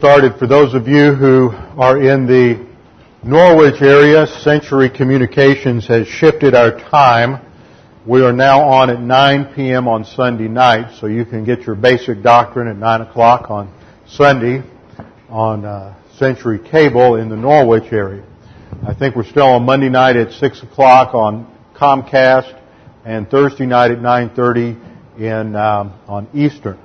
started. For those of you who are in the Norwich area, Century Communications has shifted our time. We are now on at 9 p.m. on Sunday night, so you can get your basic doctrine at 9 o'clock on Sunday on uh, Century Cable in the Norwich area. I think we're still on Monday night at 6 o'clock on Comcast and Thursday night at 9.30 in, um, on Eastern.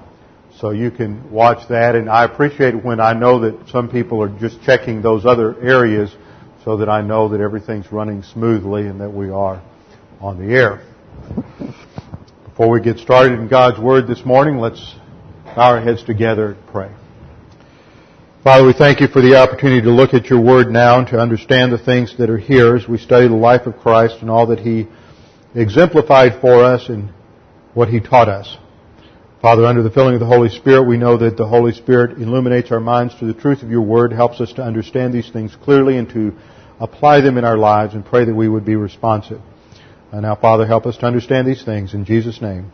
So you can watch that and I appreciate it when I know that some people are just checking those other areas so that I know that everything's running smoothly and that we are on the air. Before we get started in God's Word this morning, let's bow our heads together and pray. Father, we thank you for the opportunity to look at your Word now and to understand the things that are here as we study the life of Christ and all that He exemplified for us and what He taught us. Father, under the filling of the Holy Spirit, we know that the Holy Spirit illuminates our minds to the truth of your Word, helps us to understand these things clearly and to apply them in our lives and pray that we would be responsive. And now, Father, help us to understand these things. In Jesus' name,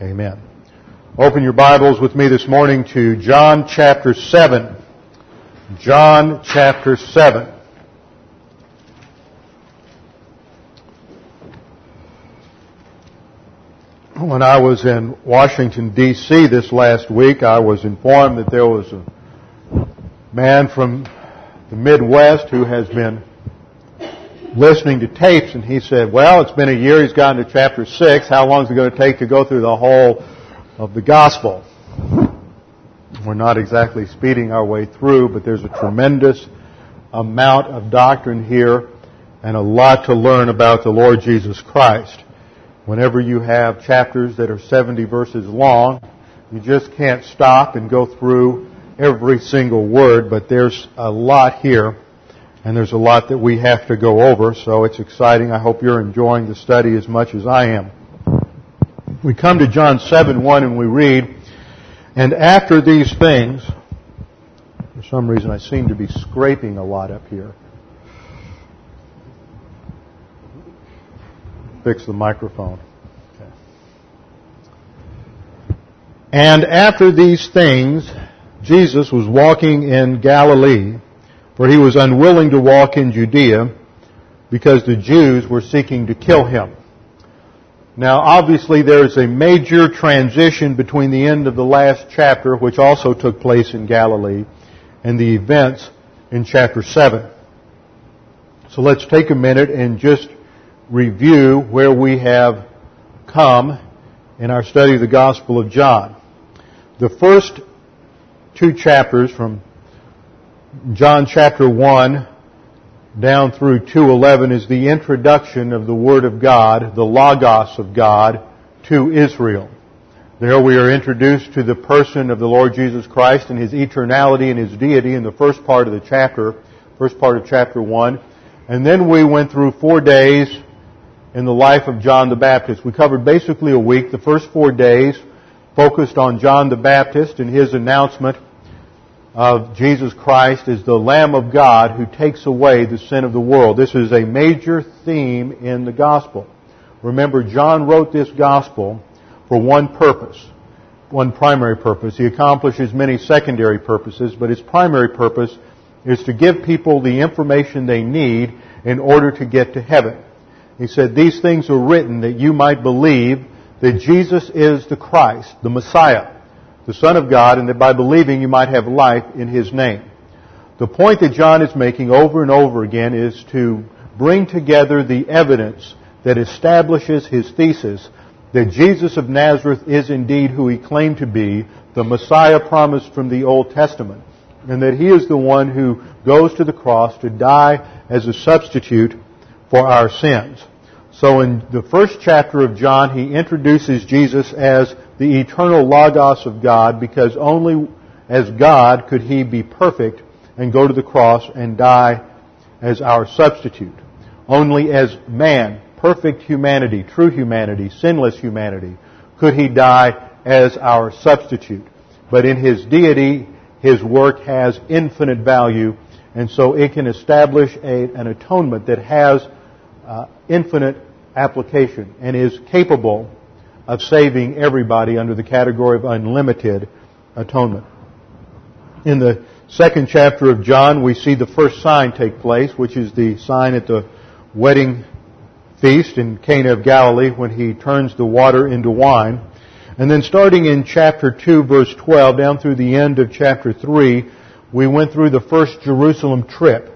amen. Open your Bibles with me this morning to John chapter 7. John chapter 7. When I was in Washington, D.C. this last week, I was informed that there was a man from the Midwest who has been listening to tapes and he said, well, it's been a year, he's gotten to chapter 6, how long is it going to take to go through the whole of the gospel? We're not exactly speeding our way through, but there's a tremendous amount of doctrine here and a lot to learn about the Lord Jesus Christ. Whenever you have chapters that are 70 verses long, you just can't stop and go through every single word, but there's a lot here and there's a lot that we have to go over, so it's exciting. I hope you're enjoying the study as much as I am. We come to John 7, 1 and we read, And after these things, for some reason I seem to be scraping a lot up here. Fix the microphone. Okay. And after these things, Jesus was walking in Galilee, for he was unwilling to walk in Judea because the Jews were seeking to kill him. Now obviously there's a major transition between the end of the last chapter, which also took place in Galilee, and the events in chapter 7. So let's take a minute and just review where we have come in our study of the Gospel of John. The first two chapters from John chapter 1 down through 2.11 is the introduction of the Word of God, the Logos of God, to Israel. There we are introduced to the person of the Lord Jesus Christ and His eternality and His deity in the first part of the chapter, first part of chapter 1. And then we went through four days in the life of John the Baptist. We covered basically a week. The first four days focused on John the Baptist and his announcement of Jesus Christ as the Lamb of God who takes away the sin of the world. This is a major theme in the gospel. Remember, John wrote this gospel for one purpose, one primary purpose. He accomplishes many secondary purposes, but his primary purpose is to give people the information they need in order to get to heaven. He said, these things are written that you might believe that Jesus is the Christ, the Messiah the Son of God, and that by believing you might have life in His name. The point that John is making over and over again is to bring together the evidence that establishes his thesis that Jesus of Nazareth is indeed who he claimed to be, the Messiah promised from the Old Testament, and that he is the one who goes to the cross to die as a substitute for our sins. So in the first chapter of John, he introduces Jesus as the eternal Logos of God because only as God could he be perfect and go to the cross and die as our substitute. Only as man, perfect humanity, true humanity, sinless humanity, could he die as our substitute. But in his deity, his work has infinite value, and so it can establish a, an atonement that has uh, infinite application and is capable of saving everybody under the category of unlimited atonement. In the second chapter of John, we see the first sign take place, which is the sign at the wedding feast in Cana of Galilee when he turns the water into wine. And then starting in chapter 2 verse 12 down through the end of chapter 3, we went through the first Jerusalem trip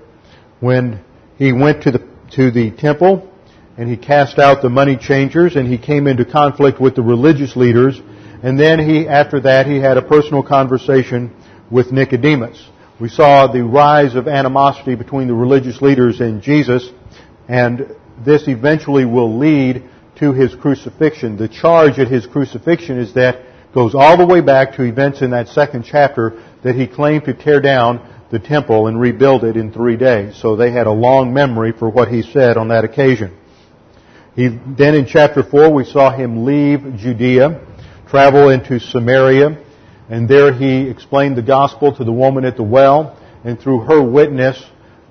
when he went to the, to the temple and he cast out the money changers and he came into conflict with the religious leaders. And then he, after that, he had a personal conversation with Nicodemus. We saw the rise of animosity between the religious leaders and Jesus, and this eventually will lead to his crucifixion. The charge at his crucifixion is that goes all the way back to events in that second chapter that he claimed to tear down the temple and rebuild it in three days. So they had a long memory for what he said on that occasion. He, then in chapter 4 we saw him leave Judea, travel into Samaria, and there he explained the gospel to the woman at the well, and through her witness,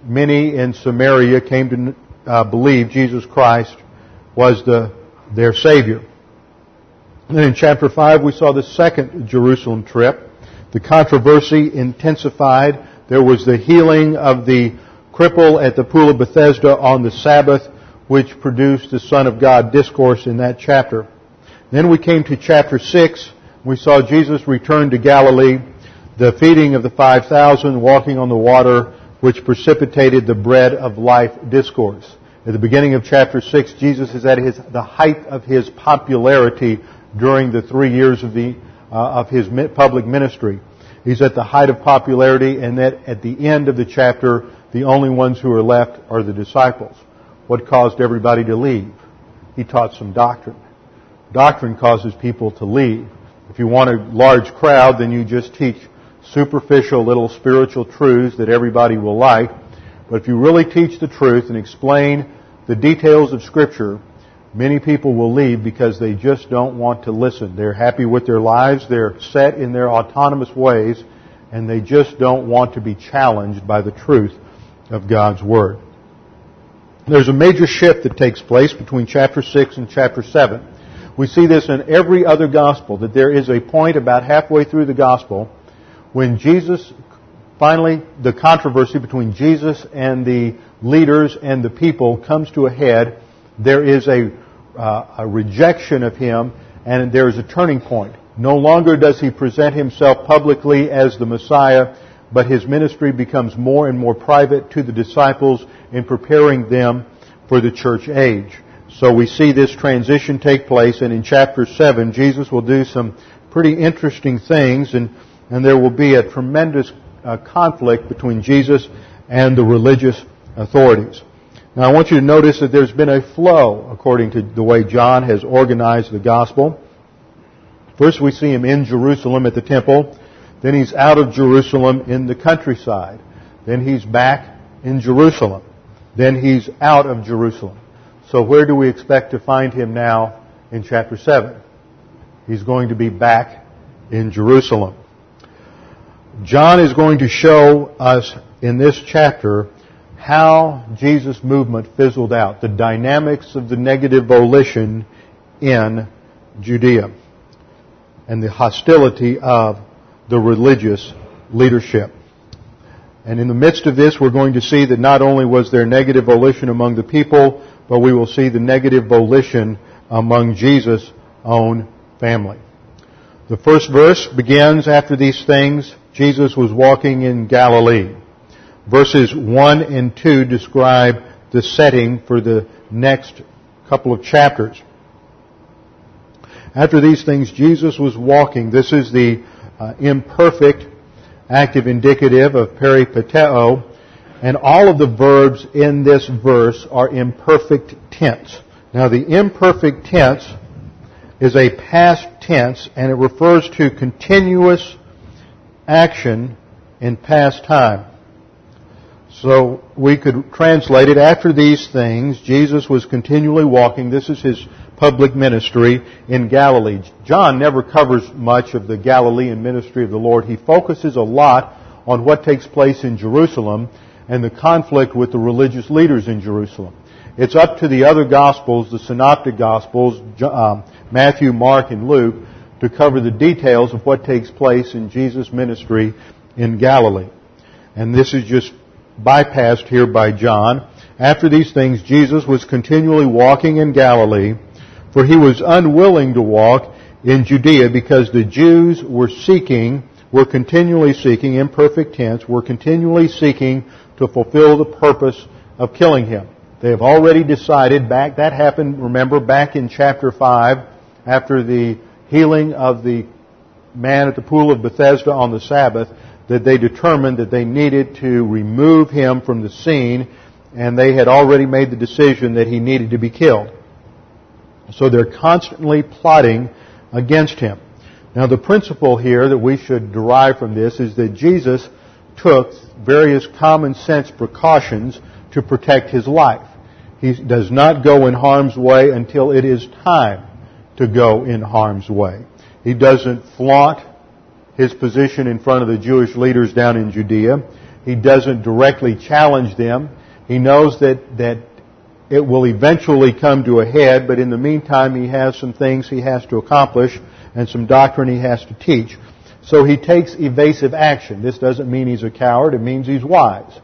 many in Samaria came to uh, believe Jesus Christ was the, their Savior. And then in chapter 5 we saw the second Jerusalem trip. The controversy intensified. There was the healing of the cripple at the pool of Bethesda on the Sabbath, which produced the Son of God discourse in that chapter. Then we came to chapter 6. We saw Jesus return to Galilee, the feeding of the 5,000, walking on the water, which precipitated the bread of life discourse. At the beginning of chapter 6, Jesus is at his, the height of his popularity during the three years of, the, uh, of his public ministry. He's at the height of popularity, and that at the end of the chapter, the only ones who are left are the disciples. What caused everybody to leave? He taught some doctrine. Doctrine causes people to leave. If you want a large crowd, then you just teach superficial little spiritual truths that everybody will like. But if you really teach the truth and explain the details of Scripture, many people will leave because they just don't want to listen. They're happy with their lives, they're set in their autonomous ways, and they just don't want to be challenged by the truth of God's Word. There's a major shift that takes place between chapter 6 and chapter 7. We see this in every other gospel, that there is a point about halfway through the gospel when Jesus, finally, the controversy between Jesus and the leaders and the people comes to a head. There is a, uh, a rejection of him and there is a turning point. No longer does he present himself publicly as the Messiah, but his ministry becomes more and more private to the disciples in preparing them for the church age. So we see this transition take place, and in chapter 7, Jesus will do some pretty interesting things, and, and there will be a tremendous uh, conflict between Jesus and the religious authorities. Now I want you to notice that there's been a flow according to the way John has organized the gospel. First we see him in Jerusalem at the temple. Then he's out of Jerusalem in the countryside. Then he's back in Jerusalem. Then he's out of Jerusalem. So where do we expect to find him now in chapter 7? He's going to be back in Jerusalem. John is going to show us in this chapter how Jesus' movement fizzled out, the dynamics of the negative volition in Judea, and the hostility of the religious leadership. And in the midst of this, we're going to see that not only was there negative volition among the people, but we will see the negative volition among Jesus' own family. The first verse begins after these things, Jesus was walking in Galilee. Verses 1 and 2 describe the setting for the next couple of chapters. After these things, Jesus was walking. This is the uh, imperfect active indicative of peripateo, and all of the verbs in this verse are imperfect tense. Now the imperfect tense is a past tense and it refers to continuous action in past time. So we could translate it after these things, Jesus was continually walking. This is his public ministry in Galilee. John never covers much of the Galilean ministry of the Lord. He focuses a lot on what takes place in Jerusalem and the conflict with the religious leaders in Jerusalem. It's up to the other Gospels, the Synoptic Gospels, um, Matthew, Mark, and Luke, to cover the details of what takes place in Jesus' ministry in Galilee. and this is just bypassed here by John. After these things, Jesus was continually walking in Galilee, for he was unwilling to walk in Judea because the Jews were seeking, were continually seeking, imperfect tense, were continually seeking to fulfill the purpose of killing him. They have already decided back, that happened, remember, back in chapter 5, after the healing of the man at the pool of Bethesda on the Sabbath, that they determined that they needed to remove him from the scene, and they had already made the decision that he needed to be killed. So they're constantly plotting against him. Now the principle here that we should derive from this is that Jesus took various common sense precautions to protect his life. He does not go in harm's way until it is time to go in harm's way. He doesn't flaunt his position in front of the Jewish leaders down in Judea. He doesn't directly challenge them. He knows that, that it will eventually come to a head, but in the meantime he has some things he has to accomplish and some doctrine he has to teach. So he takes evasive action. This doesn't mean he's a coward, it means he's wise.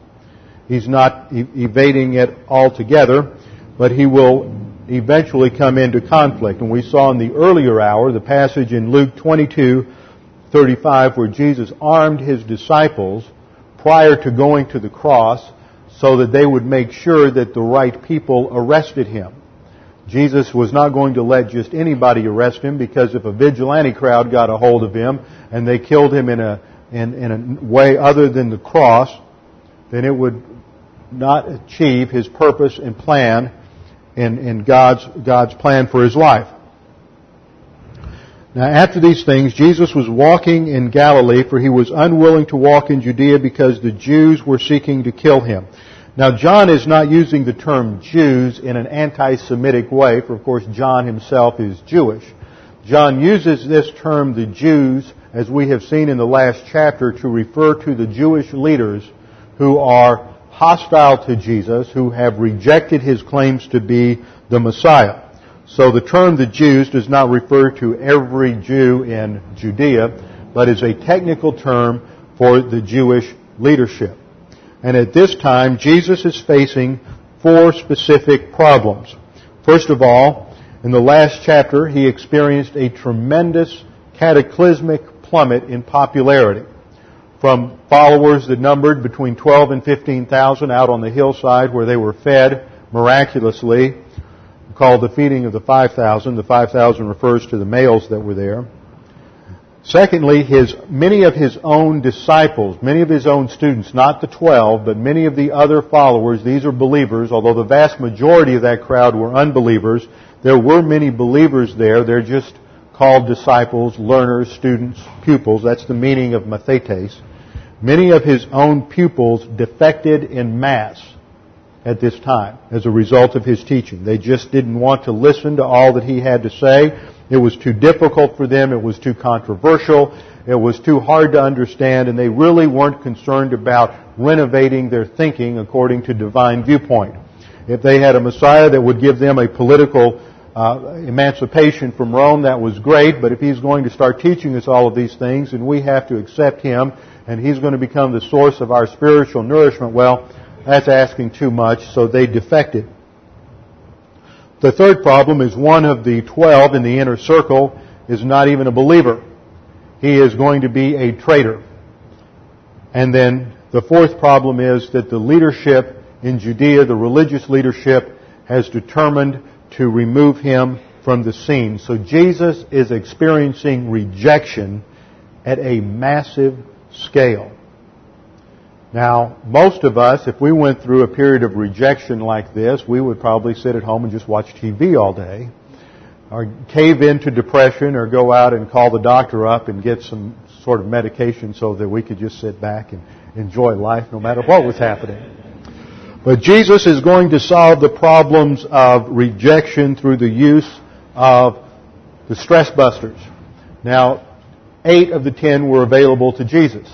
He's not e- evading it altogether, but he will eventually come into conflict. And we saw in the earlier hour the passage in Luke 22, 35 where Jesus armed his disciples prior to going to the cross so that they would make sure that the right people arrested him. Jesus was not going to let just anybody arrest him because if a vigilante crowd got a hold of him and they killed him in a, in, in a way other than the cross, then it would not achieve his purpose and plan in, in God's, God's plan for his life. Now after these things, Jesus was walking in Galilee, for he was unwilling to walk in Judea because the Jews were seeking to kill him. Now John is not using the term Jews in an anti-Semitic way, for of course John himself is Jewish. John uses this term, the Jews, as we have seen in the last chapter, to refer to the Jewish leaders who are hostile to Jesus, who have rejected his claims to be the Messiah. So the term the Jews does not refer to every Jew in Judea, but is a technical term for the Jewish leadership. And at this time, Jesus is facing four specific problems. First of all, in the last chapter, he experienced a tremendous cataclysmic plummet in popularity from followers that numbered between 12 and 15,000 out on the hillside where they were fed miraculously called the feeding of the 5,000. The 5,000 refers to the males that were there. Secondly, his, many of his own disciples, many of his own students, not the 12, but many of the other followers, these are believers, although the vast majority of that crowd were unbelievers. There were many believers there. They're just called disciples, learners, students, pupils. That's the meaning of mathetes. Many of his own pupils defected in mass at this time as a result of his teaching. They just didn't want to listen to all that he had to say. It was too difficult for them. It was too controversial. It was too hard to understand and they really weren't concerned about renovating their thinking according to divine viewpoint. If they had a Messiah that would give them a political uh, emancipation from Rome, that was great, but if he's going to start teaching us all of these things and we have to accept him and he's going to become the source of our spiritual nourishment, well, that's asking too much, so they defected. The third problem is one of the twelve in the inner circle is not even a believer. He is going to be a traitor. And then the fourth problem is that the leadership in Judea, the religious leadership, has determined to remove him from the scene. So Jesus is experiencing rejection at a massive scale. Now, most of us, if we went through a period of rejection like this, we would probably sit at home and just watch TV all day, or cave into depression, or go out and call the doctor up and get some sort of medication so that we could just sit back and enjoy life no matter what was happening. But Jesus is going to solve the problems of rejection through the use of the stress busters. Now, eight of the ten were available to Jesus.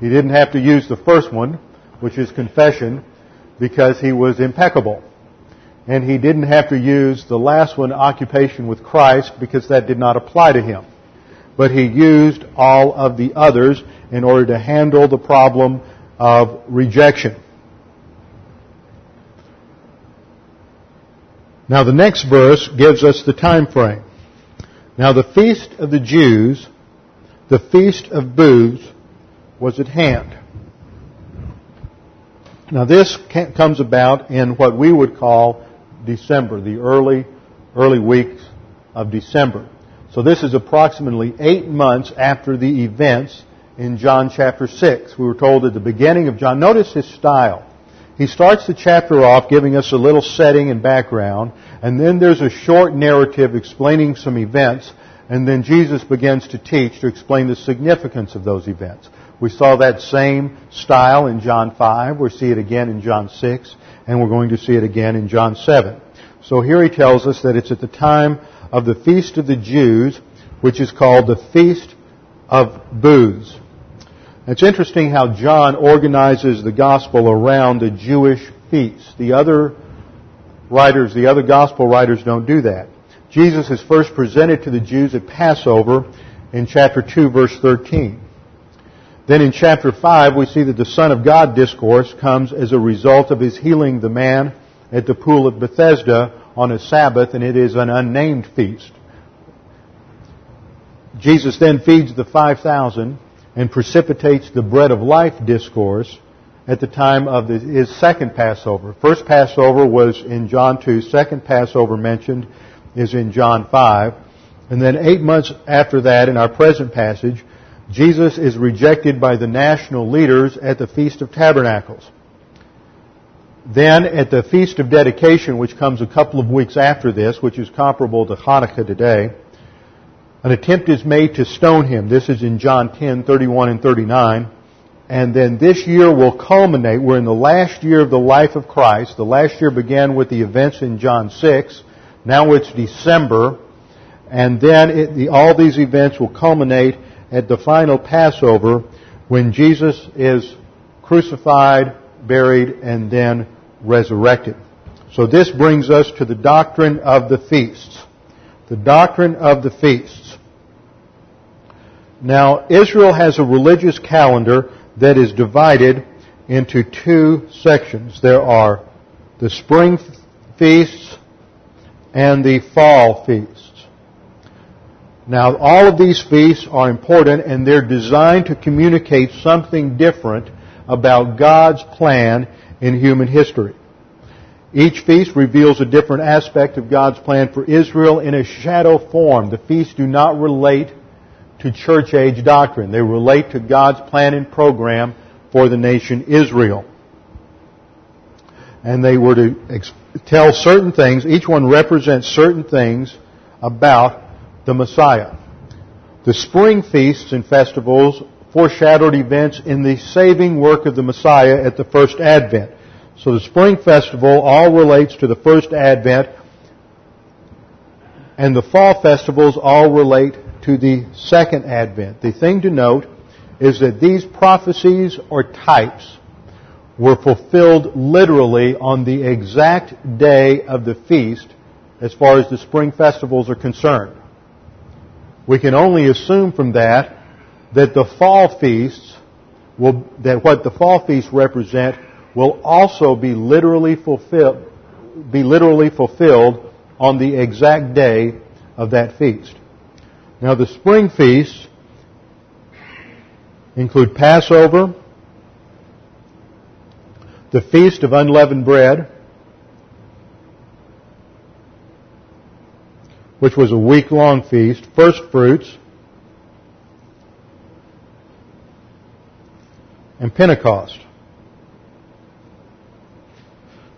He didn't have to use the first one, which is confession, because he was impeccable. And he didn't have to use the last one, occupation with Christ, because that did not apply to him. But he used all of the others in order to handle the problem of rejection. Now the next verse gives us the time frame. Now the feast of the Jews, the feast of booths, was at hand. Now this comes about in what we would call December, the early, early weeks of December. So this is approximately eight months after the events in John chapter 6. We were told at the beginning of John, notice his style. He starts the chapter off giving us a little setting and background, and then there's a short narrative explaining some events, and then Jesus begins to teach to explain the significance of those events. We saw that same style in John 5, we see it again in John 6, and we're going to see it again in John 7. So here he tells us that it's at the time of the Feast of the Jews, which is called the Feast of Booths. It's interesting how John organizes the gospel around the Jewish feasts. The other writers, the other gospel writers don't do that. Jesus is first presented to the Jews at Passover in chapter 2 verse 13. Then in chapter 5 we see that the Son of God discourse comes as a result of his healing the man at the pool of Bethesda on a Sabbath and it is an unnamed feast. Jesus then feeds the 5,000 and precipitates the bread of life discourse at the time of his second Passover. First Passover was in John 2. Second Passover mentioned is in John 5. And then eight months after that, in our present passage, Jesus is rejected by the national leaders at the Feast of Tabernacles. Then at the Feast of Dedication, which comes a couple of weeks after this, which is comparable to Hanukkah today, an attempt is made to stone him. This is in John 10, 31 and 39. And then this year will culminate. We're in the last year of the life of Christ. The last year began with the events in John 6. Now it's December. And then it, the, all these events will culminate at the final Passover when Jesus is crucified, buried, and then resurrected. So this brings us to the doctrine of the feasts. The doctrine of the feasts. Now, Israel has a religious calendar that is divided into two sections. There are the spring feasts and the fall feasts. Now, all of these feasts are important and they're designed to communicate something different about God's plan in human history. Each feast reveals a different aspect of God's plan for Israel in a shadow form. The feasts do not relate to church age doctrine. They relate to God's plan and program for the nation Israel. And they were to tell certain things, each one represents certain things about the Messiah. The spring feasts and festivals foreshadowed events in the saving work of the Messiah at the first advent. So the spring festival all relates to the first advent, and the fall festivals all relate to the second advent. The thing to note is that these prophecies or types were fulfilled literally on the exact day of the feast as far as the spring festivals are concerned. We can only assume from that that the fall feasts will, that what the fall feasts represent will also be literally fulfilled, be literally fulfilled on the exact day of that feast. Now the spring feasts include Passover, the Feast of Unleavened Bread, which was a week-long feast, first fruits, and Pentecost.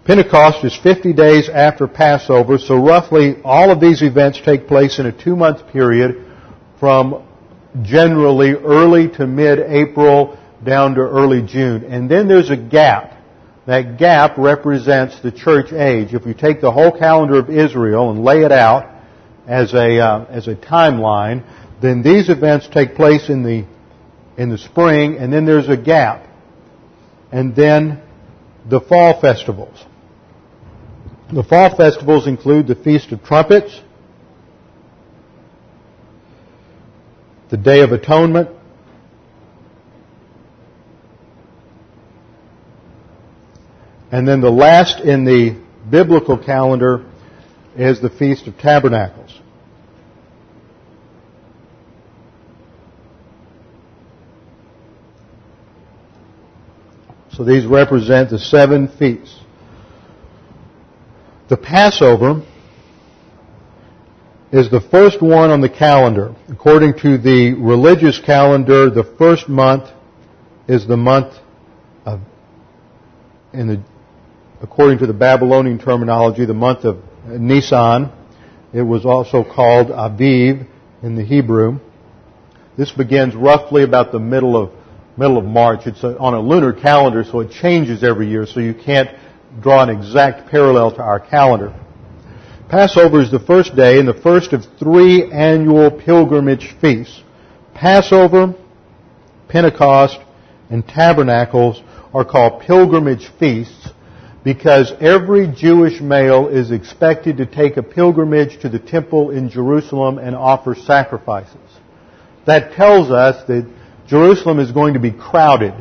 Pentecost is 50 days after Passover, so roughly all of these events take place in a two-month period from generally early to mid-April down to early June. And then there's a gap. That gap represents the church age. If you take the whole calendar of Israel and lay it out as a, uh, as a timeline, then these events take place in the, in the spring, and then there's a gap. And then the fall festivals. The fall festivals include the Feast of Trumpets, the Day of Atonement, And then the last in the biblical calendar is the Feast of Tabernacles. So these represent the seven feasts. The Passover is the first one on the calendar. According to the religious calendar, the first month is the month of, in the, according to the Babylonian terminology, the month of Nisan. It was also called Aviv in the Hebrew. This begins roughly about the middle of middle of March. It's on a lunar calendar, so it changes every year, so you can't draw an exact parallel to our calendar. Passover is the first day and the first of three annual pilgrimage feasts. Passover, Pentecost, and Tabernacles are called pilgrimage feasts because every Jewish male is expected to take a pilgrimage to the temple in Jerusalem and offer sacrifices. That tells us that Jerusalem is going to be crowded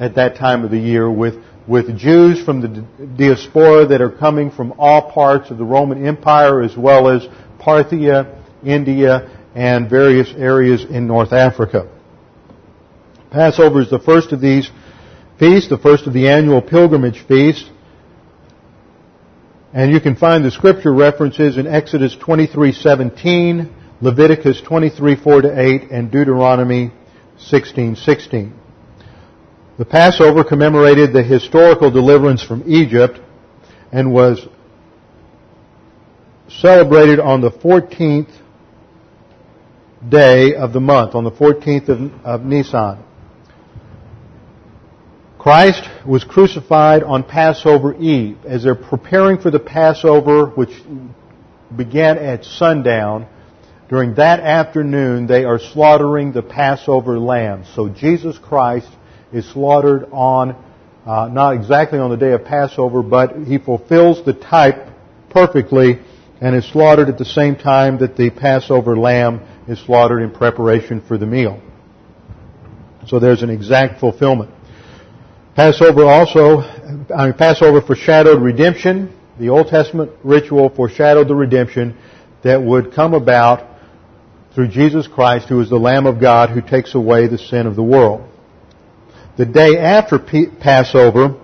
at that time of the year with, with Jews from the diaspora that are coming from all parts of the Roman Empire as well as Parthia, India, and various areas in North Africa. Passover is the first of these feasts, the first of the annual pilgrimage feasts. And you can find the scripture references in Exodus 23:17, Leviticus 23:4 to 8, and Deuteronomy 16:16. The Passover commemorated the historical deliverance from Egypt and was celebrated on the 14th day of the month, on the 14th of, of Nisan. Christ was crucified on Passover Eve. As they're preparing for the Passover, which began at sundown, during that afternoon, they are slaughtering the Passover lamb. So Jesus Christ is slaughtered on, uh, not exactly on the day of Passover, but he fulfills the type perfectly and is slaughtered at the same time that the Passover lamb is slaughtered in preparation for the meal. So there's an exact fulfillment. Passover also, I mean, Passover foreshadowed redemption. The Old Testament ritual foreshadowed the redemption that would come about through Jesus Christ, who is the Lamb of God who takes away the sin of the world. The day after Passover,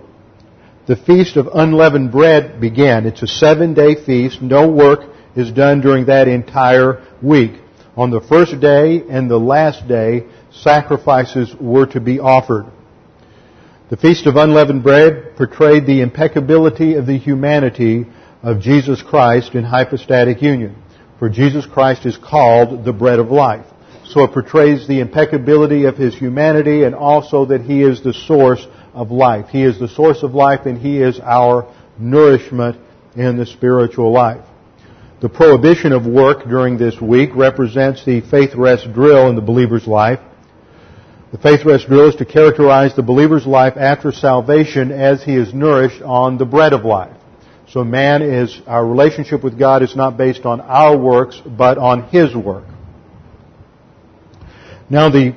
the Feast of Unleavened Bread began. It's a seven day feast. No work is done during that entire week. On the first day and the last day, sacrifices were to be offered. The Feast of Unleavened Bread portrayed the impeccability of the humanity of Jesus Christ in hypostatic union. For Jesus Christ is called the bread of life. So it portrays the impeccability of his humanity and also that he is the source of life. He is the source of life and he is our nourishment in the spiritual life. The prohibition of work during this week represents the faith rest drill in the believer's life. The faith rest drill is to characterize the believer's life after salvation as he is nourished on the bread of life. So man is, our relationship with God is not based on our works, but on His work. Now the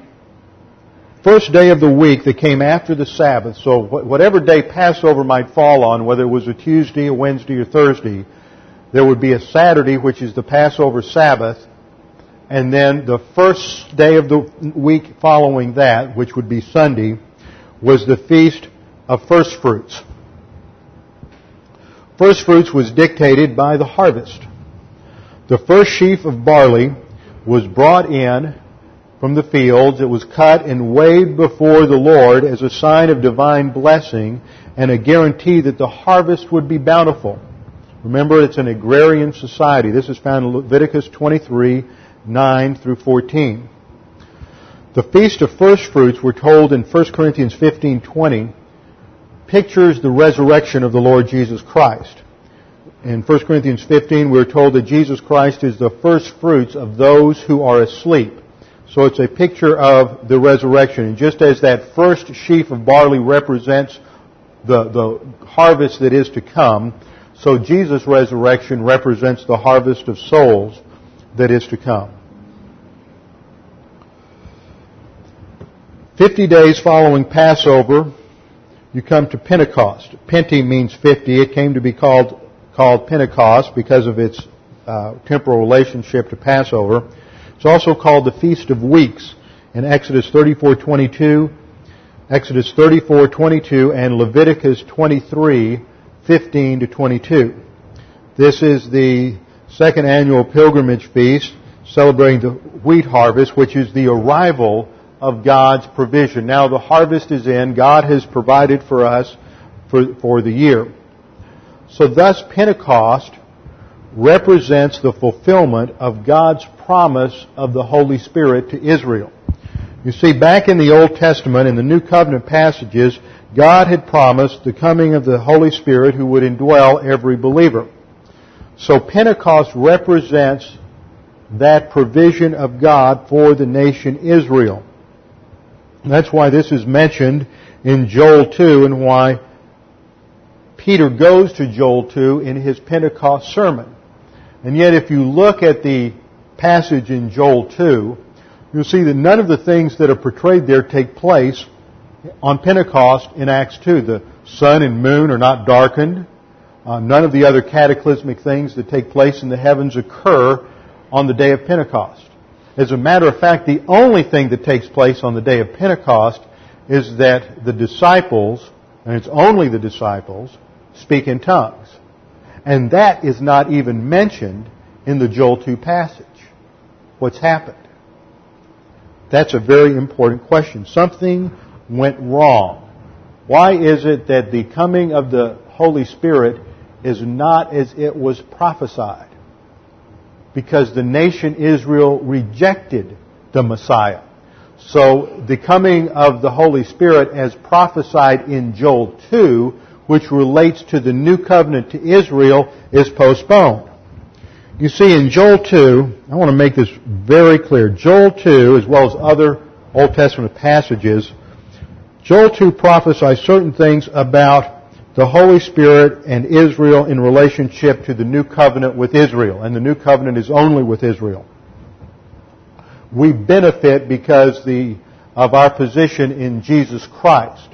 first day of the week that came after the Sabbath, so whatever day Passover might fall on, whether it was a Tuesday, a Wednesday, or Thursday, there would be a Saturday, which is the Passover Sabbath, and then the first day of the week following that, which would be Sunday, was the Feast of First Fruits. First fruits was dictated by the harvest. The first sheaf of barley was brought in from the fields. It was cut and weighed before the Lord as a sign of divine blessing and a guarantee that the harvest would be bountiful. Remember, it's an agrarian society. This is found in Leviticus 23, 9 through 14. The feast of first fruits, we're told in 1 Corinthians 15, 20, pictures the resurrection of the Lord Jesus Christ. In 1 Corinthians 15, we're told that Jesus Christ is the first fruits of those who are asleep. So it's a picture of the resurrection. And just as that first sheaf of barley represents the, the harvest that is to come, so Jesus' resurrection represents the harvest of souls that is to come. Fifty days following Passover, you come to Pentecost. Penti means 50. It came to be called, called Pentecost because of its uh, temporal relationship to Passover. It's also called the Feast of Weeks in Exodus 34:22, Exodus 34:22, and Leviticus 23:15 to 22. This is the second annual pilgrimage feast celebrating the wheat harvest, which is the arrival of God's provision. Now the harvest is in. God has provided for us for, for the year. So thus Pentecost represents the fulfillment of God's promise of the Holy Spirit to Israel. You see, back in the Old Testament, in the New Covenant passages, God had promised the coming of the Holy Spirit who would indwell every believer. So Pentecost represents that provision of God for the nation Israel. That's why this is mentioned in Joel 2 and why Peter goes to Joel 2 in his Pentecost sermon. And yet if you look at the passage in Joel 2, you'll see that none of the things that are portrayed there take place on Pentecost in Acts 2. The sun and moon are not darkened. Uh, none of the other cataclysmic things that take place in the heavens occur on the day of Pentecost. As a matter of fact, the only thing that takes place on the day of Pentecost is that the disciples, and it's only the disciples, speak in tongues. And that is not even mentioned in the Joel 2 passage. What's happened? That's a very important question. Something went wrong. Why is it that the coming of the Holy Spirit is not as it was prophesied? Because the nation Israel rejected the Messiah. So the coming of the Holy Spirit as prophesied in Joel 2, which relates to the new covenant to Israel, is postponed. You see, in Joel 2, I want to make this very clear. Joel 2, as well as other Old Testament passages, Joel 2 prophesies certain things about the Holy Spirit and Israel in relationship to the new covenant with Israel. And the new covenant is only with Israel. We benefit because the, of our position in Jesus Christ.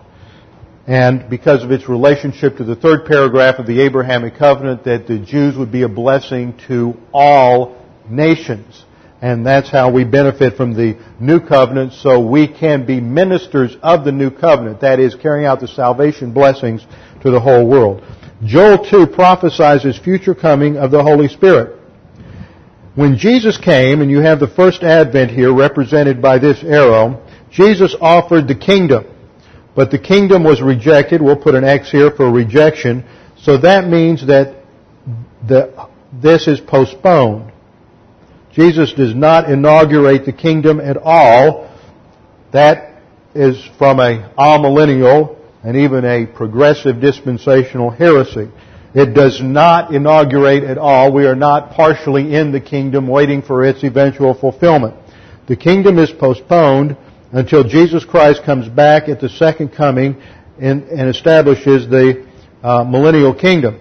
And because of its relationship to the third paragraph of the Abrahamic covenant that the Jews would be a blessing to all nations. And that's how we benefit from the new covenant so we can be ministers of the new covenant. That is, carrying out the salvation blessings to the whole world. Joel 2 prophesies future coming of the Holy Spirit. When Jesus came, and you have the first advent here represented by this arrow, Jesus offered the kingdom. But the kingdom was rejected. We'll put an X here for rejection. So that means that the, this is postponed. Jesus does not inaugurate the kingdom at all. That is from a amillennial and even a progressive dispensational heresy. It does not inaugurate at all. We are not partially in the kingdom waiting for its eventual fulfillment. The kingdom is postponed until Jesus Christ comes back at the second coming and, and establishes the uh, millennial kingdom.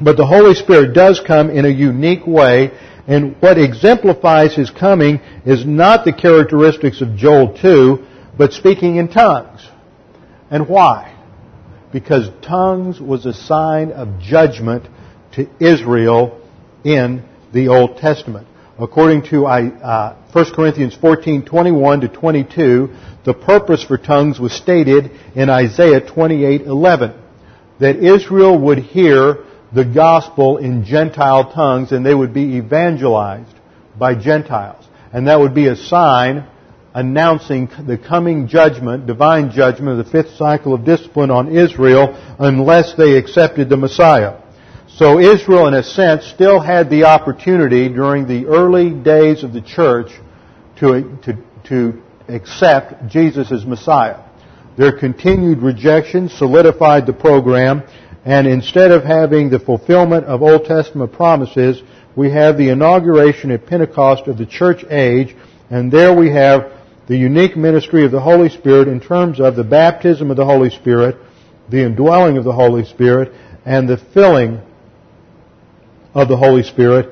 But the Holy Spirit does come in a unique way, and what exemplifies His coming is not the characteristics of Joel 2, but speaking in tongues. And why? Because tongues was a sign of judgment to Israel in the Old Testament. According to uh, 1 Corinthians 14, 21 to 22, the purpose for tongues was stated in Isaiah 28, 11. That Israel would hear the gospel in Gentile tongues and they would be evangelized by Gentiles. And that would be a sign announcing the coming judgment, divine judgment of the fifth cycle of discipline on Israel unless they accepted the Messiah. So Israel, in a sense, still had the opportunity during the early days of the church to, to, to accept Jesus as Messiah. Their continued rejection solidified the program, and instead of having the fulfillment of Old Testament promises, we have the inauguration at Pentecost of the church age, and there we have the unique ministry of the Holy Spirit in terms of the baptism of the Holy Spirit, the indwelling of the Holy Spirit, and the filling of the Holy Spirit,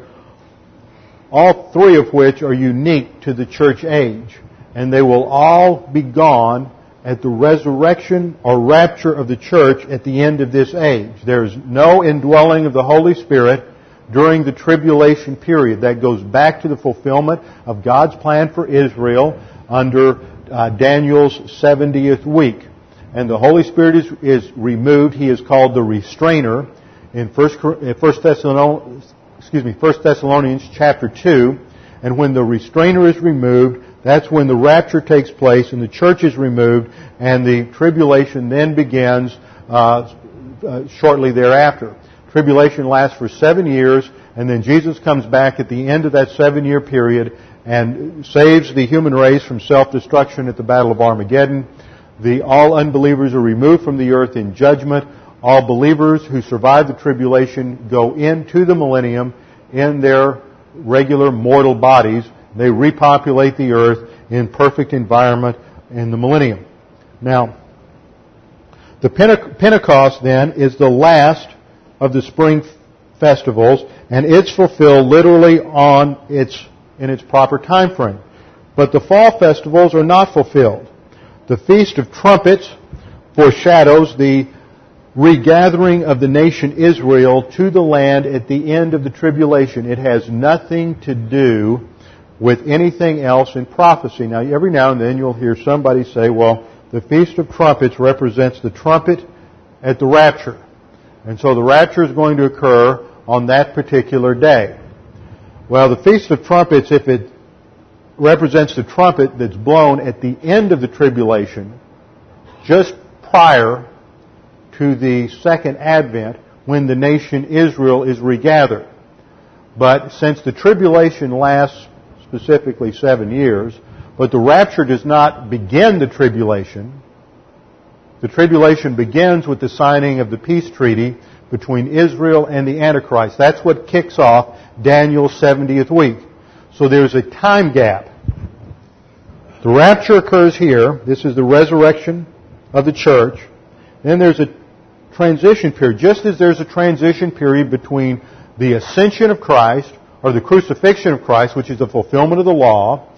all three of which are unique to the church age. And they will all be gone at the resurrection or rapture of the church at the end of this age. There is no indwelling of the Holy Spirit during the tribulation period. That goes back to the fulfillment of God's plan for Israel under uh, Daniel's 70th week. And the Holy Spirit is, is removed. He is called the restrainer in 1 Thessalonians, excuse me, 1 Thessalonians chapter 2. And when the restrainer is removed, that's when the rapture takes place and the church is removed and the tribulation then begins uh, uh, shortly thereafter. Tribulation lasts for seven years and then Jesus comes back at the end of that seven year period and saves the human race from self-destruction at the Battle of Armageddon. The all unbelievers are removed from the earth in judgment. All believers who survive the tribulation go into the millennium in their regular mortal bodies they repopulate the earth in perfect environment in the millennium. Now, the Pentecost then is the last of the spring festivals, and it's fulfilled literally on its in its proper time frame. But the fall festivals are not fulfilled. The Feast of Trumpets foreshadows the regathering of the nation Israel to the land at the end of the tribulation. It has nothing to do with anything else in prophecy. Now, every now and then you'll hear somebody say, well, the Feast of Trumpets represents the trumpet at the rapture. And so the rapture is going to occur on that particular day. Well, the Feast of Trumpets, if it represents the trumpet that's blown at the end of the tribulation, just prior to the second advent, when the nation Israel is regathered. But since the tribulation lasts specifically seven years, but the rapture does not begin the tribulation. The tribulation begins with the signing of the peace treaty between Israel and the Antichrist. That's what kicks off Daniel's 70th week. So there's a time gap. The rapture occurs here. This is the resurrection of the church. Then there's a transition period. Just as there's a transition period between the ascension of Christ or the crucifixion of Christ, which is the fulfillment of the law,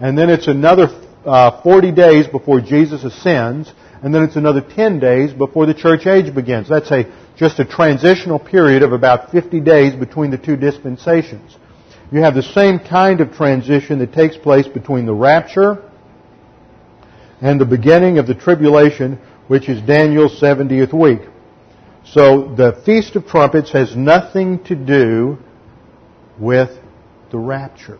and then it's another uh, 40 days before Jesus ascends, and then it's another 10 days before the church age begins. That's a just a transitional period of about 50 days between the two dispensations. You have the same kind of transition that takes place between the rapture and the beginning of the tribulation, which is Daniel's 70th week. So the Feast of Trumpets has nothing to do with the rapture.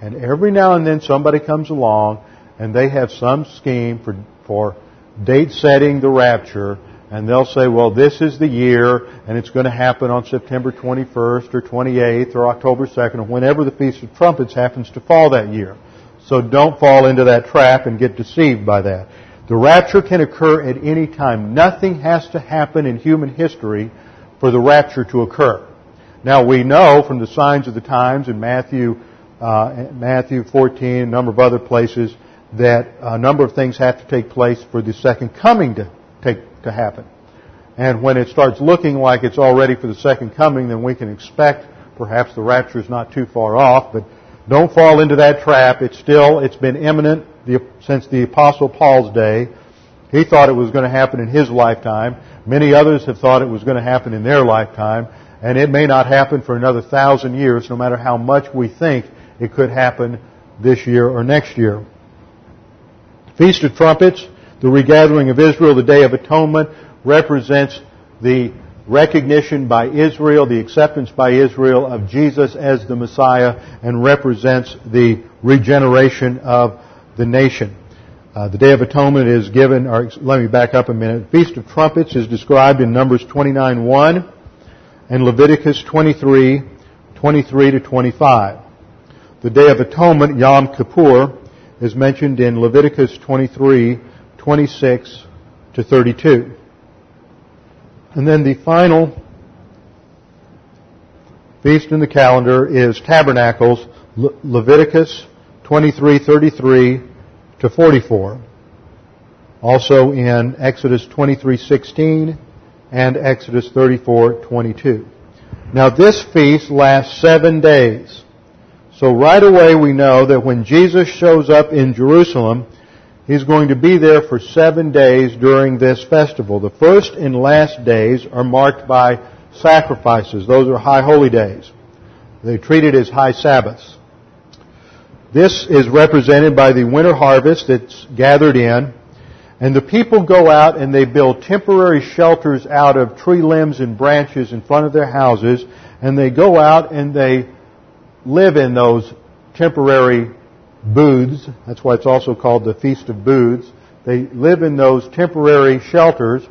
And every now and then somebody comes along and they have some scheme for, for date setting the rapture and they'll say, well, this is the year and it's going to happen on September 21st or 28th or October 2nd or whenever the Feast of Trumpets happens to fall that year. So don't fall into that trap and get deceived by that. The rapture can occur at any time. Nothing has to happen in human history for the rapture to occur. Now we know from the signs of the times in Matthew, uh, Matthew 14, a number of other places, that a number of things have to take place for the second coming to take to happen. And when it starts looking like it's all ready for the second coming, then we can expect perhaps the rapture is not too far off, but don't fall into that trap. It's still, it's been imminent since the apostle Paul's day. He thought it was going to happen in his lifetime. Many others have thought it was going to happen in their lifetime and it may not happen for another thousand years, no matter how much we think it could happen this year or next year. Feast of Trumpets, the regathering of Israel, the Day of Atonement, represents the recognition by Israel, the acceptance by Israel of Jesus as the Messiah, and represents the regeneration of the nation. Uh, the Day of Atonement is given, or let me back up a minute. Feast of Trumpets is described in Numbers 29.1 and Leviticus 23, 23 to 25. The Day of Atonement, Yom Kippur, is mentioned in Leviticus 23, 26 to 32. And then the final feast in the calendar is Tabernacles, Le- Leviticus 23, 33 to 44. Also in Exodus 23, 16 and Exodus 34:22. Now this feast lasts seven days. So right away we know that when Jesus shows up in Jerusalem, He's going to be there for seven days during this festival. The first and last days are marked by sacrifices. Those are high holy days. They treat it as high Sabbaths. This is represented by the winter harvest that's gathered in. And the people go out and they build temporary shelters out of tree limbs and branches in front of their houses. And they go out and they live in those temporary booths. That's why it's also called the Feast of Booths. They live in those temporary shelters,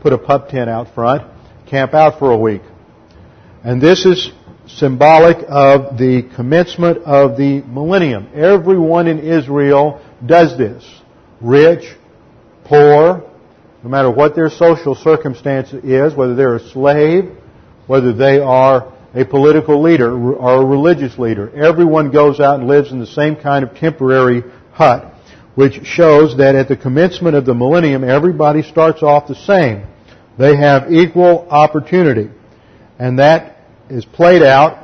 put a pup tent out front, camp out for a week. And this is symbolic of the commencement of the millennium. Everyone in Israel does this. Rich, poor, no matter what their social circumstance is, whether they're a slave, whether they are a political leader or a religious leader. Everyone goes out and lives in the same kind of temporary hut, which shows that at the commencement of the millennium, everybody starts off the same. They have equal opportunity. And that is played out,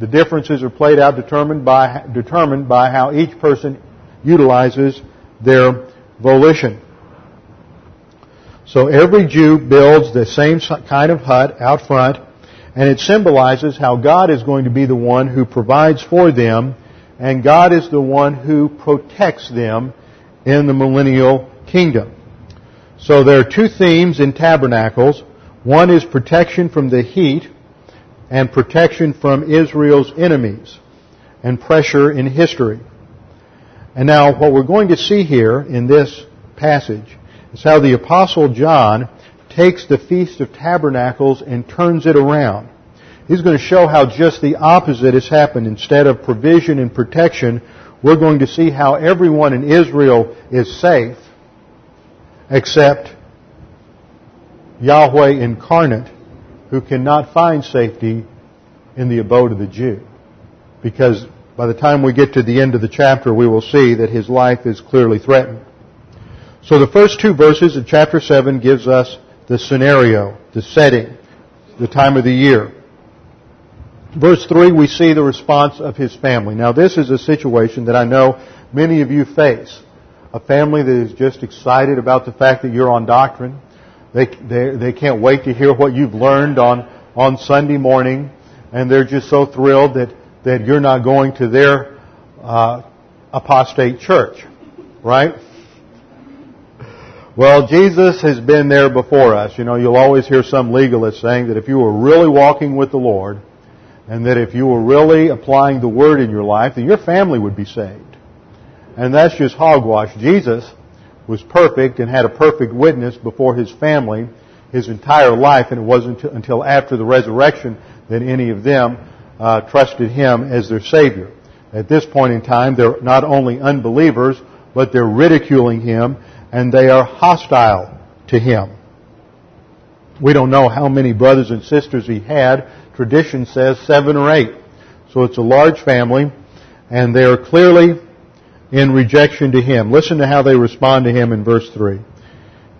the differences are played out determined by, determined by how each person utilizes their volition. So every Jew builds the same kind of hut out front and it symbolizes how God is going to be the one who provides for them, and God is the one who protects them in the millennial kingdom. So there are two themes in tabernacles. One is protection from the heat and protection from Israel's enemies and pressure in history. And now what we're going to see here in this passage is how the apostle John takes the Feast of Tabernacles and turns it around. He's going to show how just the opposite has happened. Instead of provision and protection, we're going to see how everyone in Israel is safe except Yahweh incarnate who cannot find safety in the abode of the Jew. Because by the time we get to the end of the chapter, we will see that his life is clearly threatened. So the first two verses of chapter 7 gives us the scenario, the setting, the time of the year. Verse 3, we see the response of his family. Now this is a situation that I know many of you face. A family that is just excited about the fact that you're on doctrine. They, they, they can't wait to hear what you've learned on, on Sunday morning. And they're just so thrilled that, that you're not going to their uh, apostate church. Right? Well, Jesus has been there before us. You know, you'll always hear some legalist saying that if you were really walking with the Lord, and that if you were really applying the Word in your life, then your family would be saved. And that's just hogwash. Jesus was perfect and had a perfect witness before His family His entire life, and it wasn't until after the resurrection that any of them uh, trusted Him as their Savior. At this point in time, they're not only unbelievers, but they're ridiculing Him and they are hostile to him. We don't know how many brothers and sisters he had. Tradition says seven or eight. So it's a large family, and they are clearly in rejection to him. Listen to how they respond to him in verse 3.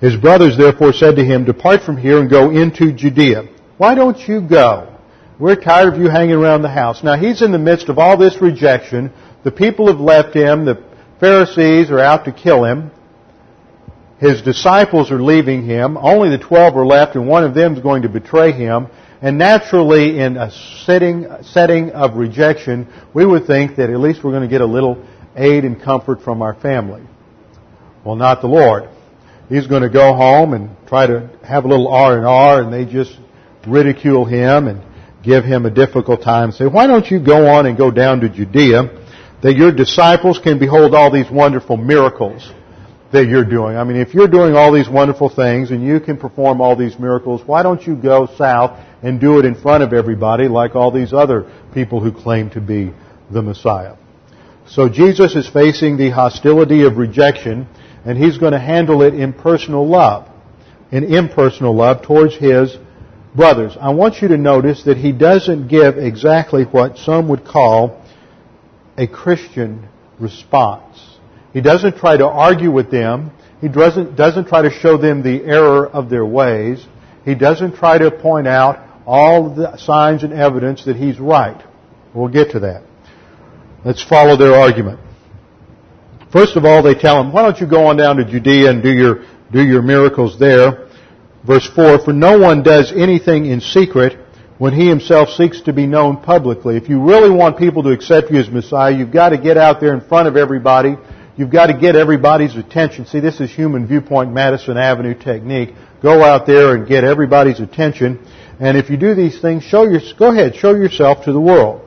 His brothers therefore said to him, Depart from here and go into Judea. Why don't you go? We're tired of you hanging around the house. Now he's in the midst of all this rejection. The people have left him. The Pharisees are out to kill him. His disciples are leaving him. Only the twelve are left, and one of them is going to betray him. And naturally, in a setting, setting of rejection, we would think that at least we're going to get a little aid and comfort from our family. Well, not the Lord. He's going to go home and try to have a little R and R, and they just ridicule him and give him a difficult time. Say, why don't you go on and go down to Judea, that your disciples can behold all these wonderful miracles that you're doing. I mean, if you're doing all these wonderful things and you can perform all these miracles, why don't you go south and do it in front of everybody like all these other people who claim to be the Messiah? So Jesus is facing the hostility of rejection and he's going to handle it in personal love, in impersonal love towards his brothers. I want you to notice that he doesn't give exactly what some would call a Christian response. He doesn't try to argue with them. He doesn't, doesn't try to show them the error of their ways. He doesn't try to point out all the signs and evidence that he's right. We'll get to that. Let's follow their argument. First of all, they tell him, why don't you go on down to Judea and do your, do your miracles there? Verse 4, for no one does anything in secret when he himself seeks to be known publicly. If you really want people to accept you as Messiah, you've got to get out there in front of everybody. You've got to get everybody's attention. See, this is human viewpoint Madison Avenue technique. Go out there and get everybody's attention. And if you do these things, show your, go ahead, show yourself to the world.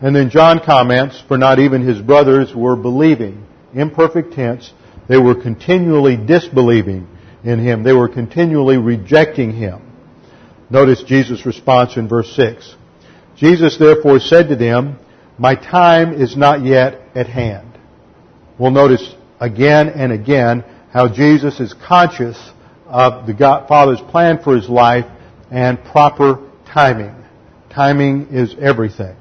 And then John comments, for not even his brothers were believing. Imperfect tense. They were continually disbelieving in him. They were continually rejecting him. Notice Jesus' response in verse 6. Jesus therefore said to them, My time is not yet at hand. We'll notice again and again how Jesus is conscious of the God, Father's plan for his life and proper timing. Timing is everything.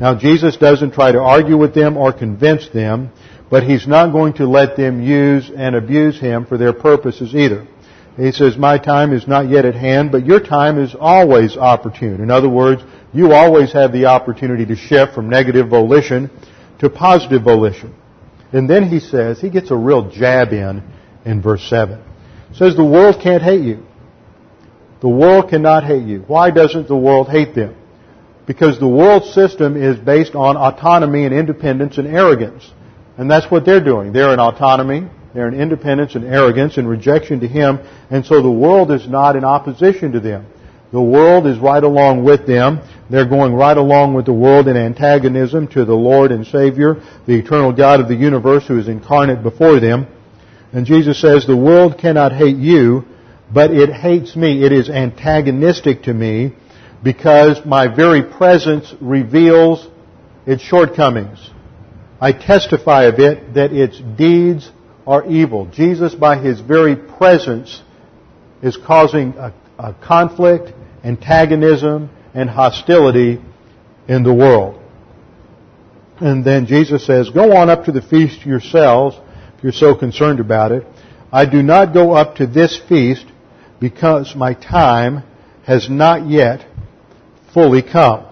Now Jesus doesn't try to argue with them or convince them, but he's not going to let them use and abuse him for their purposes either. He says, my time is not yet at hand, but your time is always opportune. In other words, you always have the opportunity to shift from negative volition to positive volition. And then he says, he gets a real jab in in verse 7. He says, the world can't hate you. The world cannot hate you. Why doesn't the world hate them? Because the world system is based on autonomy and independence and arrogance. And that's what they're doing. They're in autonomy, they're in independence and arrogance and rejection to Him, and so the world is not in opposition to them. The world is right along with them. They're going right along with the world in antagonism to the Lord and Savior, the eternal God of the universe who is incarnate before them. And Jesus says, the world cannot hate you, but it hates me. It is antagonistic to me because my very presence reveals its shortcomings. I testify of it that its deeds are evil. Jesus, by his very presence, is causing a, a conflict, antagonism, and hostility in the world. And then Jesus says, Go on up to the feast yourselves, if you're so concerned about it. I do not go up to this feast because my time has not yet fully come.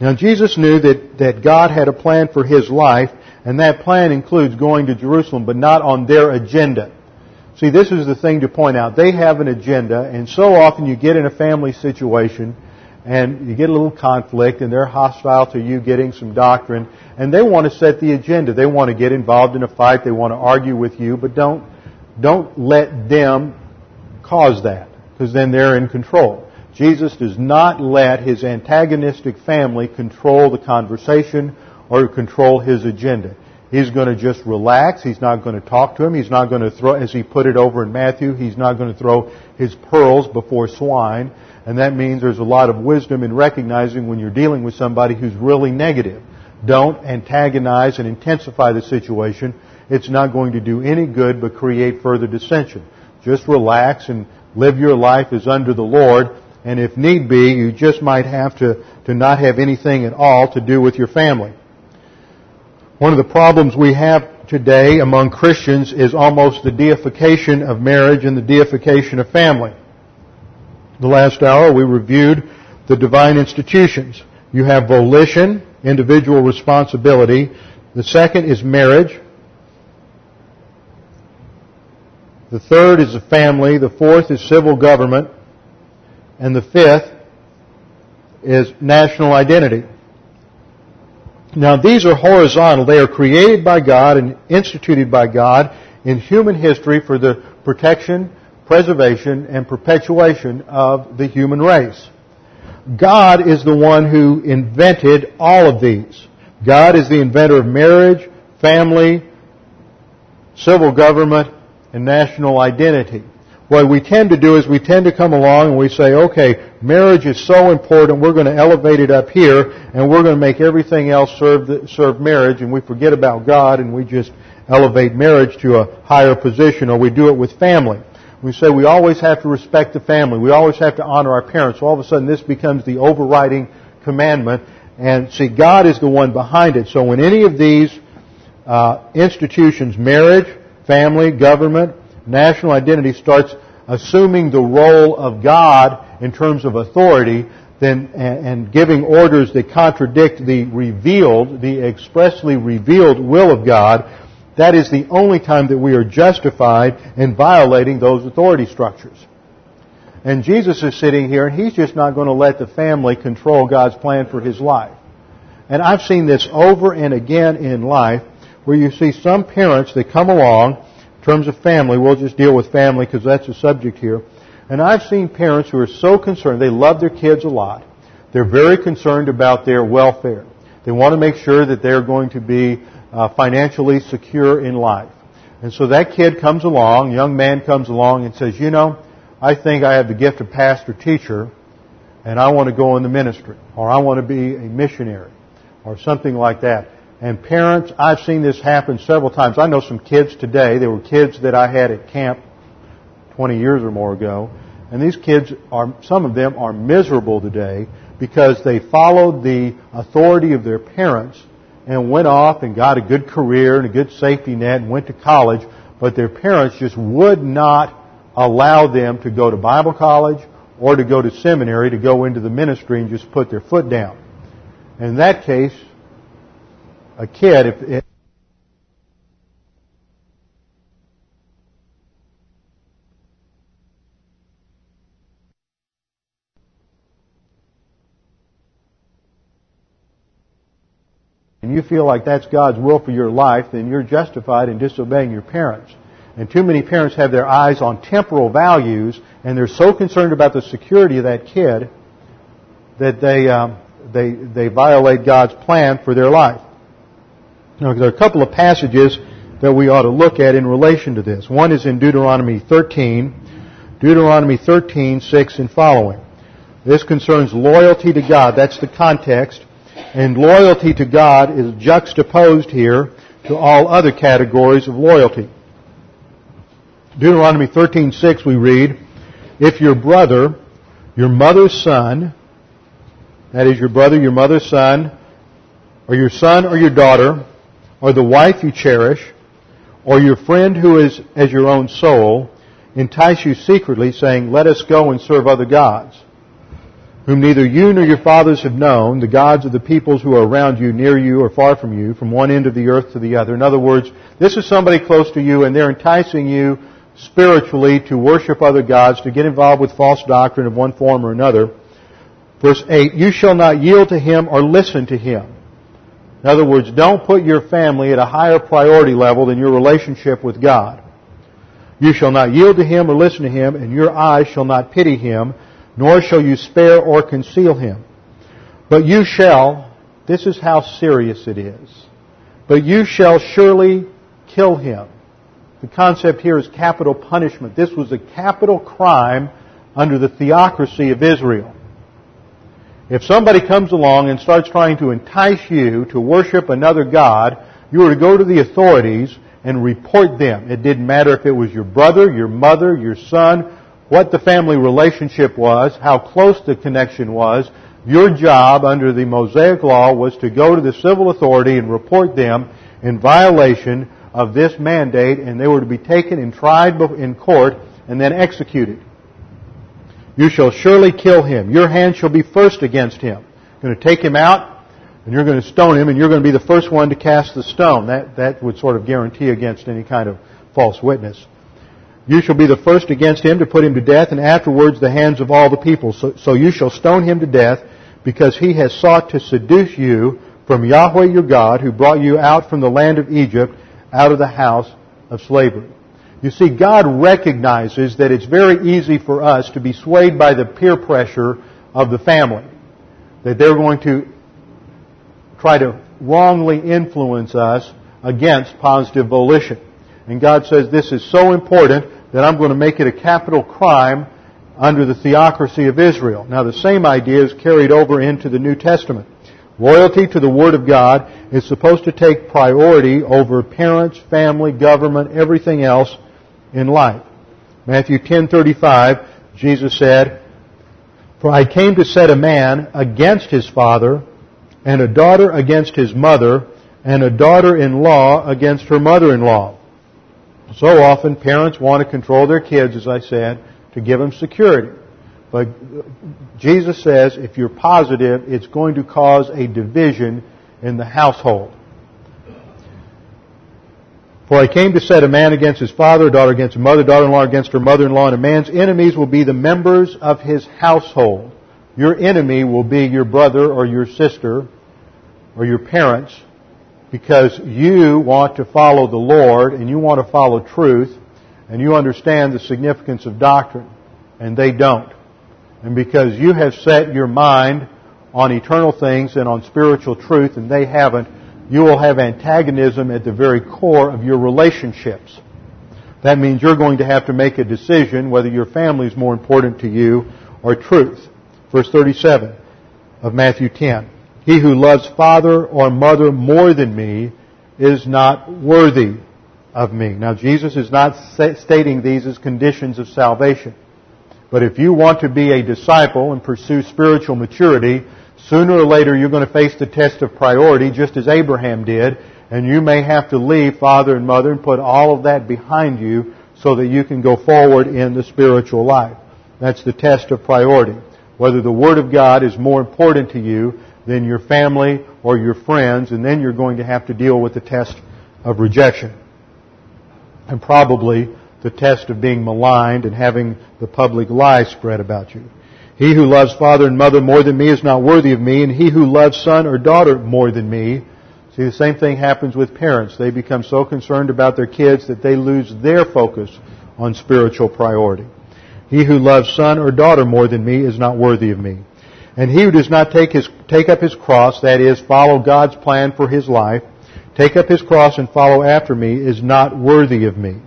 Now Jesus knew that, that God had a plan for his life and that plan includes going to Jerusalem, but not on their agenda. See, this is the thing to point out. They have an agenda, and so often you get in a family situation, and you get a little conflict, and they're hostile to you getting some doctrine, and they want to set the agenda. They want to get involved in a fight. They want to argue with you, but don't, don't let them cause that, because then they're in control. Jesus does not let his antagonistic family control the conversation or control his agenda. He's going to just relax. He's not going to talk to him. He's not going to throw, as he put it over in Matthew, he's not going to throw his pearls before swine. And that means there's a lot of wisdom in recognizing when you're dealing with somebody who's really negative. Don't antagonize and intensify the situation. It's not going to do any good but create further dissension. Just relax and live your life as under the Lord. And if need be, you just might have to, to not have anything at all to do with your family. One of the problems we have today among Christians is almost the deification of marriage and the deification of family. The last hour we reviewed the divine institutions. You have volition, individual responsibility. The second is marriage. The third is the family. The fourth is civil government. And the fifth is national identity. Now these are horizontal. They are created by God and instituted by God in human history for the protection, preservation, and perpetuation of the human race. God is the one who invented all of these. God is the inventor of marriage, family, civil government, and national identity what we tend to do is we tend to come along and we say, okay, marriage is so important, we're going to elevate it up here, and we're going to make everything else serve, the, serve marriage, and we forget about God, and we just elevate marriage to a higher position, or we do it with family. We say we always have to respect the family. We always have to honor our parents. All of a sudden this becomes the overriding commandment. And see, God is the one behind it. So when any of these uh, institutions, marriage, family, government, national identity starts assuming the role of God in terms of authority, then and, giving orders that contradict the revealed, the expressly revealed will of God, that is the only time that we are justified in violating those authority structures. And Jesus is sitting here and he's just not going to let the family control God's plan for his life. And I've seen this over and again in life where you see some parents that come along terms of family. We'll just deal with family because that's the subject here. And I've seen parents who are so concerned. They love their kids a lot. They're very concerned about their welfare. They want to make sure that they're going to be uh, financially secure in life. And so that kid comes along, young man comes along and says, you know, I think I have the gift of pastor teacher and I want to go in the ministry or I want to be a missionary or something like that. And parents, I've seen this happen several times. I know some kids today, they were kids that I had at camp 20 years or more ago, and these kids are, some of them are miserable today because they followed the authority of their parents and went off and got a good career and a good safety net and went to college, but their parents just would not allow them to go to Bible college or to go to seminary to go into the ministry and just put their foot down. In that case, a kid, if, and you feel like that's God's will for your life, then you're justified in disobeying your parents. And too many parents have their eyes on temporal values, and they're so concerned about the security of that kid that they um, they they violate God's plan for their life. Now, there are a couple of passages that we ought to look at in relation to this. One is in Deuteronomy 13, Deuteronomy 13, 6 and following. This concerns loyalty to God. That's the context. And loyalty to God is juxtaposed here to all other categories of loyalty. Deuteronomy 13:6 we read, "If your brother, your mother's son, that is your brother, your mother's son, or your son or your daughter, or the wife you cherish, or your friend who is as your own soul, entice you secretly, saying, Let us go and serve other gods, whom neither you nor your fathers have known, the gods of the peoples who are around you, near you, or far from you, from one end of the earth to the other. In other words, this is somebody close to you, and they're enticing you spiritually to worship other gods, to get involved with false doctrine of one form or another. Verse 8, you shall not yield to him or listen to him. In other words, don't put your family at a higher priority level than your relationship with God. You shall not yield to him or listen to him, and your eyes shall not pity him, nor shall you spare or conceal him. But you shall, this is how serious it is, but you shall surely kill him. The concept here is capital punishment. This was a capital crime under the theocracy of Israel. If somebody comes along and starts trying to entice you to worship another God, you are to go to the authorities and report them. It didn't matter if it was your brother, your mother, your son, what the family relationship was, how close the connection was. Your job under the Mosaic law was to go to the civil authority and report them in violation of this mandate, and they were to be taken and tried in court and then executed. You shall surely kill him. Your hand shall be first against him. You're going to take him out, and you're going to stone him, and you're going to be the first one to cast the stone. That, that would sort of guarantee against any kind of false witness. You shall be the first against him to put him to death, and afterwards the hands of all the people. So, so you shall stone him to death, because he has sought to seduce you from Yahweh your God, who brought you out from the land of Egypt, out of the house of slavery. You see, God recognizes that it's very easy for us to be swayed by the peer pressure of the family. That they're going to try to wrongly influence us against positive volition. And God says this is so important that I'm going to make it a capital crime under the theocracy of Israel. Now the same idea is carried over into the New Testament. Loyalty to the Word of God is supposed to take priority over parents, family, government, everything else in life. Matthew 10:35, Jesus said, "For I came to set a man against his father, and a daughter against his mother, and a daughter-in-law against her mother-in-law." So often parents want to control their kids, as I said, to give them security. But Jesus says if you're positive, it's going to cause a division in the household. For I came to set a man against his father, a daughter against a mother, a daughter-in-law against her mother-in-law, and a man's enemies will be the members of his household. Your enemy will be your brother or your sister or your parents because you want to follow the Lord and you want to follow truth and you understand the significance of doctrine and they don't. And because you have set your mind on eternal things and on spiritual truth and they haven't, you will have antagonism at the very core of your relationships. That means you're going to have to make a decision whether your family is more important to you or truth. Verse 37 of Matthew 10. He who loves father or mother more than me is not worthy of me. Now Jesus is not stating these as conditions of salvation. But if you want to be a disciple and pursue spiritual maturity, sooner or later you're going to face the test of priority just as Abraham did, and you may have to leave father and mother and put all of that behind you so that you can go forward in the spiritual life. That's the test of priority. Whether the Word of God is more important to you than your family or your friends, and then you're going to have to deal with the test of rejection. And probably the test of being maligned and having the public lie spread about you. He who loves father and mother more than me is not worthy of me, and he who loves son or daughter more than me. See, the same thing happens with parents. They become so concerned about their kids that they lose their focus on spiritual priority. He who loves son or daughter more than me is not worthy of me. And he who does not take, his, take up his cross, that is, follow God's plan for his life, take up his cross and follow after me, is not worthy of me.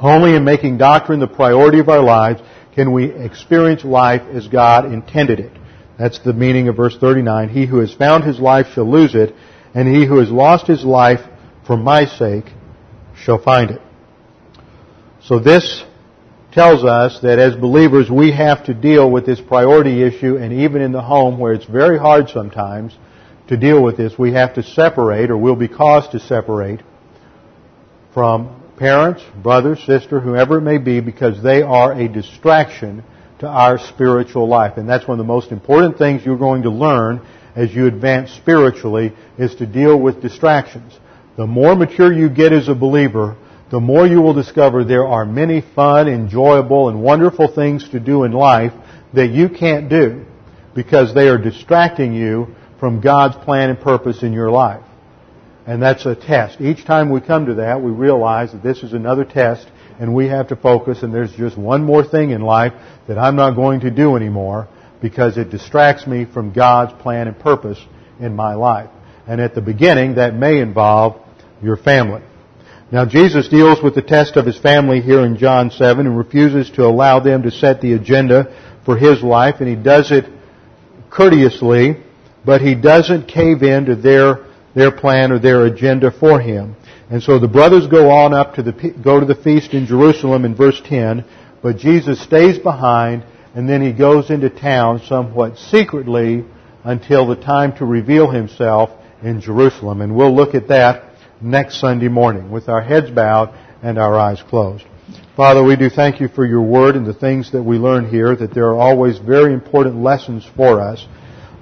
Only in making doctrine the priority of our lives can we experience life as God intended it. That's the meaning of verse 39. He who has found his life shall lose it, and he who has lost his life for my sake shall find it. So this tells us that as believers we have to deal with this priority issue and even in the home where it's very hard sometimes to deal with this, we have to separate or will be caused to separate from parents, brother, sister, whoever it may be because they are a distraction to our spiritual life. And that's one of the most important things you're going to learn as you advance spiritually is to deal with distractions. The more mature you get as a believer, the more you will discover there are many fun, enjoyable, and wonderful things to do in life that you can't do because they are distracting you from God's plan and purpose in your life. And that's a test. Each time we come to that, we realize that this is another test and we have to focus and there's just one more thing in life that I'm not going to do anymore because it distracts me from God's plan and purpose in my life. And at the beginning, that may involve your family. Now Jesus deals with the test of his family here in John 7 and refuses to allow them to set the agenda for his life and he does it courteously, but he doesn't cave in to their, their plan or their agenda for him. And so the brothers go on up to the, go to the feast in Jerusalem in verse 10, but Jesus stays behind and then he goes into town somewhat secretly until the time to reveal himself in Jerusalem. And we'll look at that next Sunday morning with our heads bowed and our eyes closed. Father, we do thank you for your word and the things that we learn here, that there are always very important lessons for us.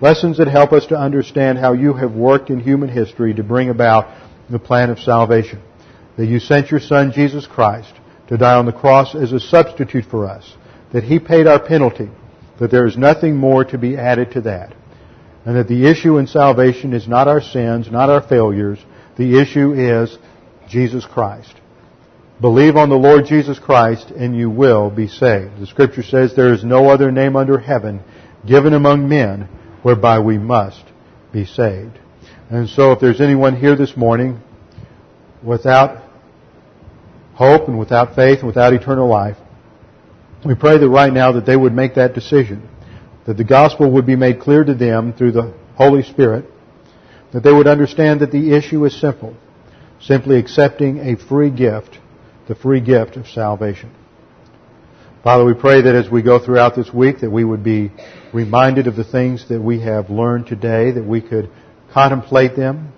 Lessons that help us to understand how you have worked in human history to bring about the plan of salvation. That you sent your Son, Jesus Christ, to die on the cross as a substitute for us. That He paid our penalty. That there is nothing more to be added to that. And that the issue in salvation is not our sins, not our failures, the issue is Jesus Christ. Believe on the Lord Jesus Christ and you will be saved. The scripture says there is no other name under heaven given among men whereby we must be saved. And so if there's anyone here this morning without hope and without faith and without eternal life, we pray that right now that they would make that decision. That the gospel would be made clear to them through the Holy Spirit that they would understand that the issue is simple. Simply accepting a free gift, the free gift of salvation. Father, we pray that as we go throughout this week that we would be reminded of the things that we have learned today, that we could contemplate them,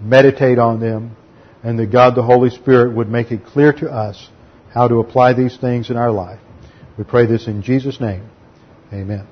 meditate on them, and that God the Holy Spirit would make it clear to us how to apply these things in our life. We pray this in Jesus' name. Amen.